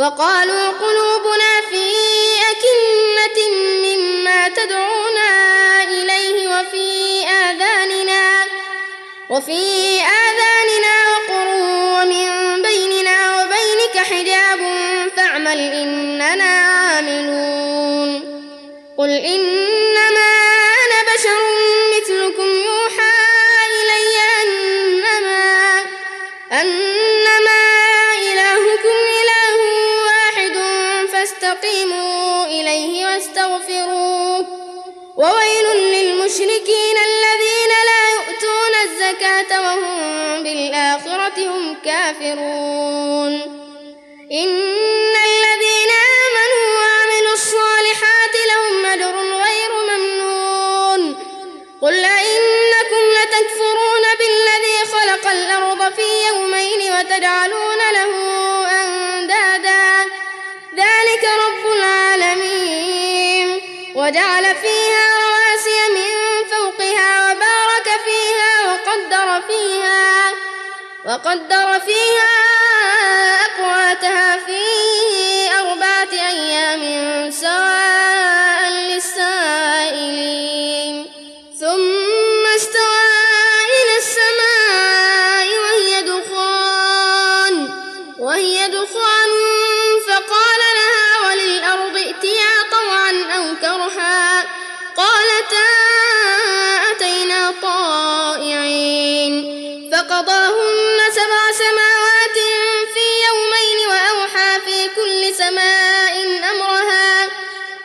وقالوا قلوبنا في أكنة مما تدعونا إليه وفي آذاننا وفي آذاننا وقر ومن بيننا وبينك حجاب فاعمل إننا عاملون. قل إنما بالآخرة هم كافرون. إن الذين آمنوا وعملوا الصالحات لهم أجر غير ممنون. قل أئنكم لتكفرون بالذي خلق الأرض في يومين وتجعلون له أندادا. ذلك رب العالمين. وجعل فيها رواسي من وقدر فيها أقواتها في أربعة أيام سواء للسائلين. ثم استوى إلى السماء وهي دخان وهي دخان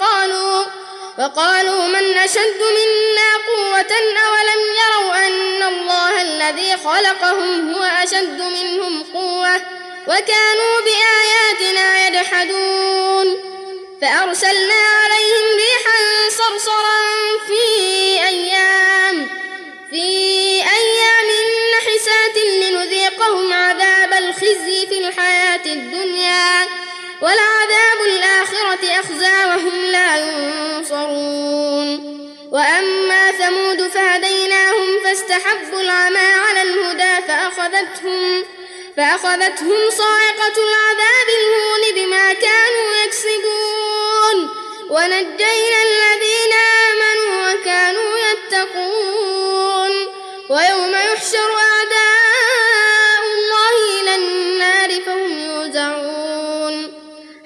وقالوا وقالوا من أشد منا قوة أولم يروا أن الله الذي خلقهم هو أشد منهم قوة وكانوا بآياتنا يجحدون فأرسلنا عليهم ريحا صرصرا في أيام في أيام نحسات لنذيقهم عذاب الخزي في الحياة الدنيا ولعذاب الآخرة أخزى وهم لا ينصرون. وأما ثمود فهديناهم فاستحبوا العمى على الهدى فأخذتهم فأخذتهم صاعقة العذاب الهون بما كانوا يكسبون. ونجينا الذين آمنوا وكانوا يتقون. ويوم يحشر أعداء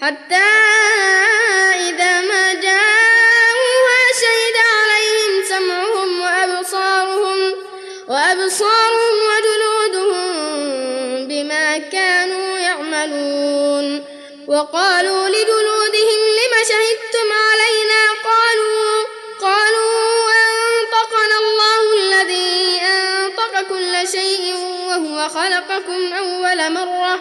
حتى إذا ما جاءوها شهد عليهم سمعهم وأبصارهم وأبصارهم وجلودهم بما كانوا يعملون وقالوا لجلودهم لم شهدتم علينا؟ قالوا قالوا أنطقنا الله الذي أنطق كل شيء وهو خلقكم أول مرة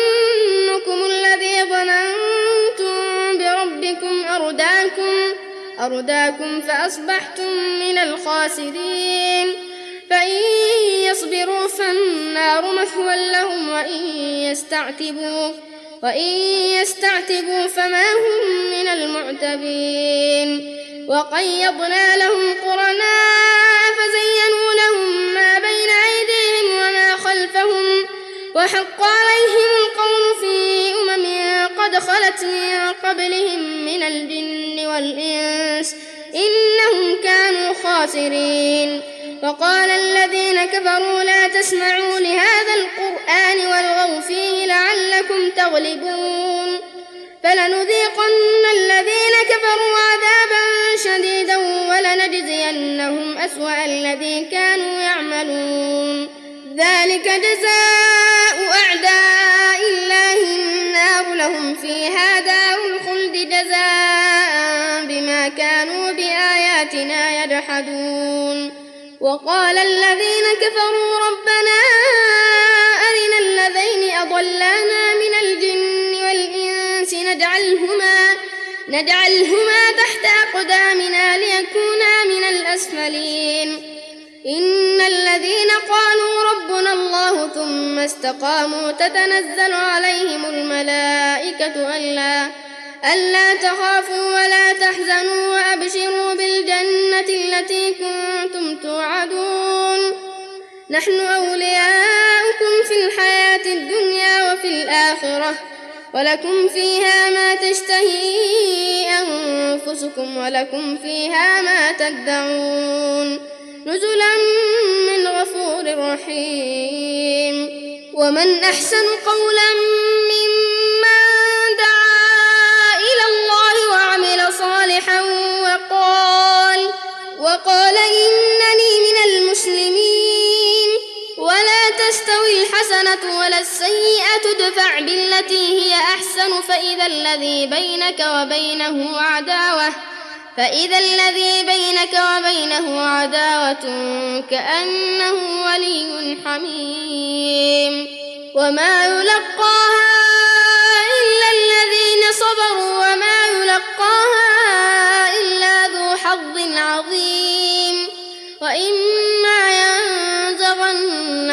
أرداكم فأصبحتم من الخاسرين. فإن يصبروا فالنار مثوى لهم وإن يستعتبوا وإن يستعتبوا فما هم من المعتبين. وقيضنا لهم قرناء فزينوا لهم ما بين أيديهم وما خلفهم وحق عليهم القول في أمم قد خلت من قبلهم من الجن والإنس إنهم كانوا خاسرين. وقال الذين كفروا لا تسمعوا لهذا القرآن والغوا فيه لعلكم تغلبون. فلنذيقن الذين كفروا عذابا شديدا ولنجزينهم أسوأ الذي كانوا يعملون. ذلك جزاء أعداء الله كانوا بآياتنا يجحدون. وقال الذين كفروا ربنا أرنا الذين أضلانا من الجن والإنس نجعلهما نجعلهما تحت أقدامنا ليكونا من الأسفلين. إن الذين قالوا ربنا الله ثم استقاموا تتنزل عليهم الملائكة ألا ألا تخافوا ولا تحزنوا وأبشروا بالجنة التي كنتم توعدون. نحن أولياؤكم في الحياة الدنيا وفي الآخرة ولكم فيها ما تشتهي أنفسكم ولكم فيها ما تدعون. نزلا من غفور رحيم. ومن أحسن قولا ممن وقال إنني من المسلمين. ولا تستوي الحسنة ولا السيئة ادفع بالتي هي أحسن فإذا الذي بينك وبينه عداوة فإذا الذي بينك وبينه عداوة كأنه ولي حميم. وما يلقاها إلا الذين صبروا وما يلقاها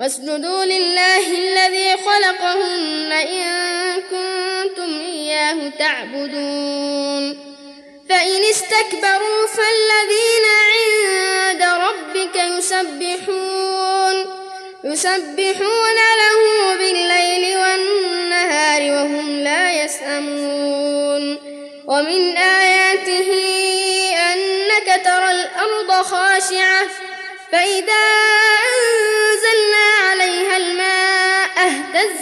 واسجدوا لله الذي خلقهن إن كنتم إياه تعبدون. فإن استكبروا فالذين عند ربك يسبحون. يسبحون له بالليل والنهار وهم لا يسأمون. ومن آياته أنك ترى الأرض خاشعة. فإذا أنزلنا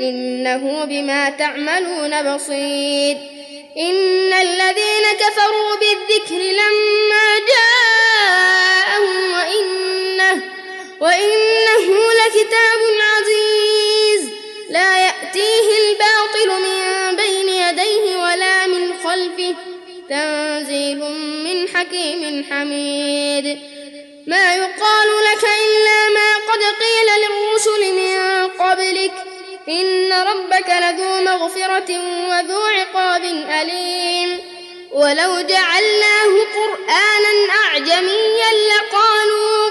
إنه بما تعملون بصير. إن الذين كفروا بالذكر لما جاءهم وإنه وإنه لكتاب عزيز. لا يأتيه الباطل من بين يديه ولا من خلفه. تنزيل من حكيم حميد. ما يقال لك إلا ما قد قيل للرسل من قبلك. إن ربك لذو مغفرة وذو عقاب أليم. ولو جعلناه قرآنا أعجميا لقالوا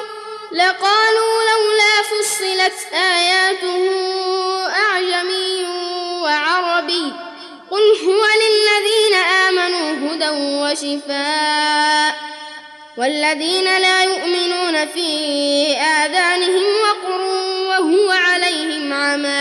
لقالوا لولا فصلت آياته أعجمي وعربي. قل هو للذين آمنوا هدى وشفاء والذين لا يؤمنون في آذانهم وقر وهو عليهم عمى.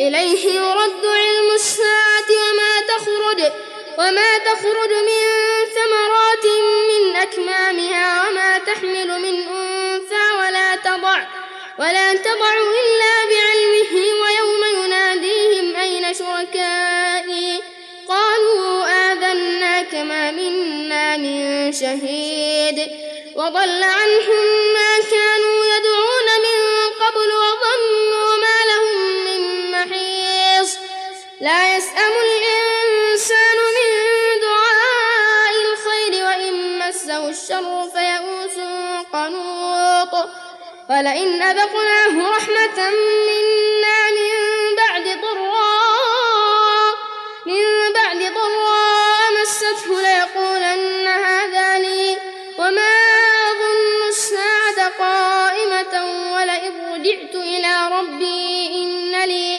إليه يرد علم الساعة وما تخرج وما تخرج من ثمرات من أكمامها وما تحمل من أنثى ولا تضع ولا تضع إلا بعلمه ويوم يناديهم أين شركائي؟ قالوا آذناك ما منا من شهيد وضل عنهم ما الشر فيئوس قنوط ولئن أذقناه رحمة منا من بعد ضراء من بعد ضراء مسته ليقولن هذا لي وما أظن الساعة قائمة ولئن رجعت إلى ربي إن لي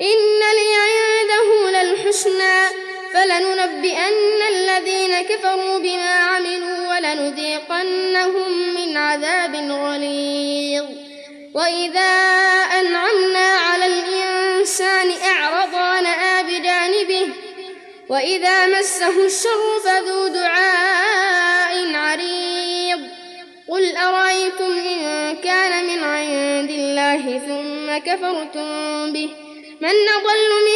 إن لي عنده للحسنى فلننبئن الذين كفروا بما عملوا ولنذيقنهم من عذاب غليظ. وإذا أنعمنا على الإنسان أعرض ونأى بجانبه وإذا مسه الشر فذو دعاء عريض. قل أرأيتم إن كان من عند الله ثم كفرتم به؟ من أضل ممن